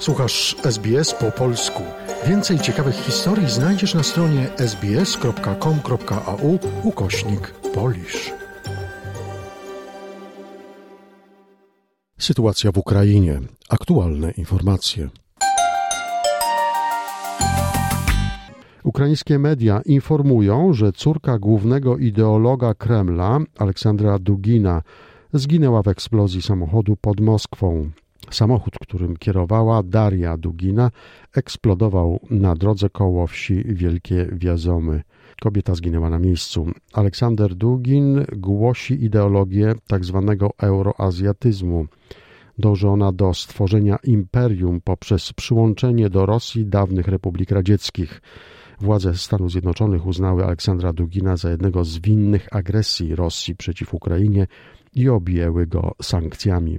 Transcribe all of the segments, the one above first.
Słuchasz SBS po polsku. Więcej ciekawych historii znajdziesz na stronie sbs.com.au ukośnik polisz. Sytuacja w Ukrainie. Aktualne informacje. Ukraińskie media informują, że córka głównego ideologa Kremla, Aleksandra Dugina, zginęła w eksplozji samochodu pod Moskwą. Samochód, którym kierowała Daria Dugina, eksplodował na drodze koło wsi Wielkie Wiazomy. Kobieta zginęła na miejscu. Aleksander Dugin głosi ideologię tzw. Tak euroazjatyzmu. Dąży ona do stworzenia imperium poprzez przyłączenie do Rosji dawnych republik radzieckich. Władze Stanów Zjednoczonych uznały Aleksandra Dugina za jednego z winnych agresji Rosji przeciw Ukrainie i objęły go sankcjami.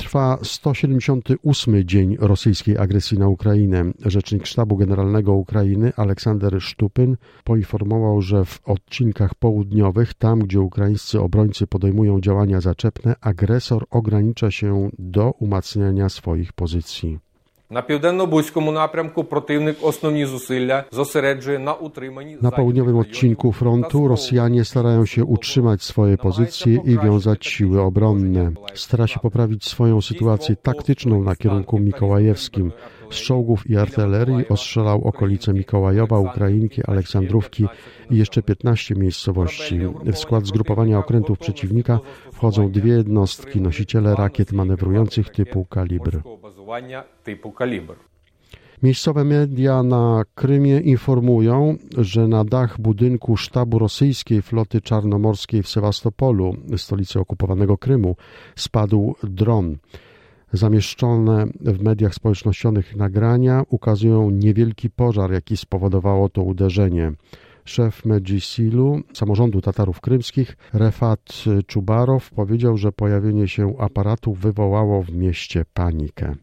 Trwa 178 dzień rosyjskiej agresji na Ukrainę. Rzecznik Sztabu Generalnego Ukrainy Aleksander Sztupyn poinformował, że w odcinkach południowych, tam gdzie ukraińscy obrońcy podejmują działania zaczepne, agresor ogranicza się do umacniania swoich pozycji. На південно-бузькому напрямку противник основні зусилля зосереджує na utриманні Na południowym odcinku frontu Rosjanie starają się utrzymać swoje pozycje i wiązać siły obronne. Stara się poprawić swoją sytuację taktyczną na kierunku mikołajewskim. Z czołgów i artylerii ostrzelał okolice Mikołajowa, Ukrainki, Aleksandrówki i jeszcze 15 miejscowości. W skład zgrupowania okrętów przeciwnika wchodzą dwie jednostki, nosiciele rakiet manewrujących typu kalibr. Miejscowe media na Krymie informują, że na dach budynku sztabu rosyjskiej floty czarnomorskiej w Sewastopolu, stolicy okupowanego Krymu, spadł dron. Zamieszczone w mediach społecznościowych nagrania ukazują niewielki pożar, jaki spowodowało to uderzenie. Szef Medjisilu, samorządu Tatarów krymskich, Refat Czubarow, powiedział, że pojawienie się aparatu wywołało w mieście panikę.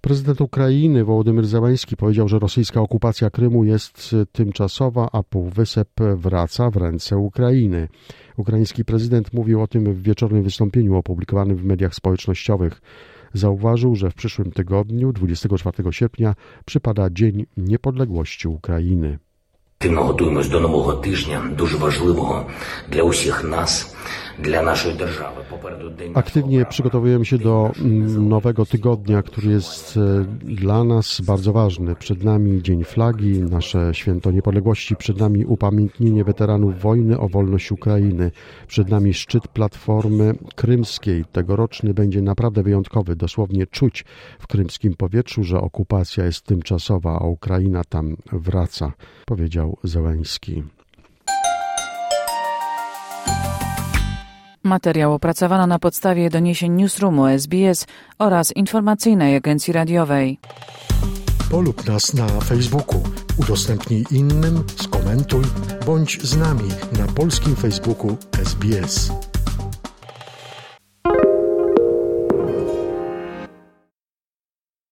Prezydent Ukrainy Wołodymyr Zełański powiedział, że rosyjska okupacja Krymu jest tymczasowa, a półwysep wraca w ręce Ukrainy. Ukraiński prezydent mówił o tym w wieczornym wystąpieniu opublikowanym w mediach społecznościowych Zauważył, że w przyszłym tygodniu, 24 sierpnia, przypada Dzień Niepodległości Ukrainy. Активно готуємось до нового тижня, дуже важливого для усіх нас, Aktywnie przygotowujemy się do mm, nowego tygodnia, który jest e, dla nas bardzo ważny. Przed nami Dzień Flagi, nasze święto niepodległości, przed nami upamiętnienie weteranów wojny o wolność Ukrainy, przed nami szczyt Platformy Krymskiej. Tegoroczny będzie naprawdę wyjątkowy. Dosłownie czuć w krymskim powietrzu, że okupacja jest tymczasowa, a Ukraina tam wraca, powiedział Zeleński. Materiał opracowano na podstawie doniesień Newsroomu SBS oraz informacyjnej agencji radiowej. Polub nas na Facebooku, udostępnij innym, skomentuj, bądź z nami na polskim Facebooku SBS.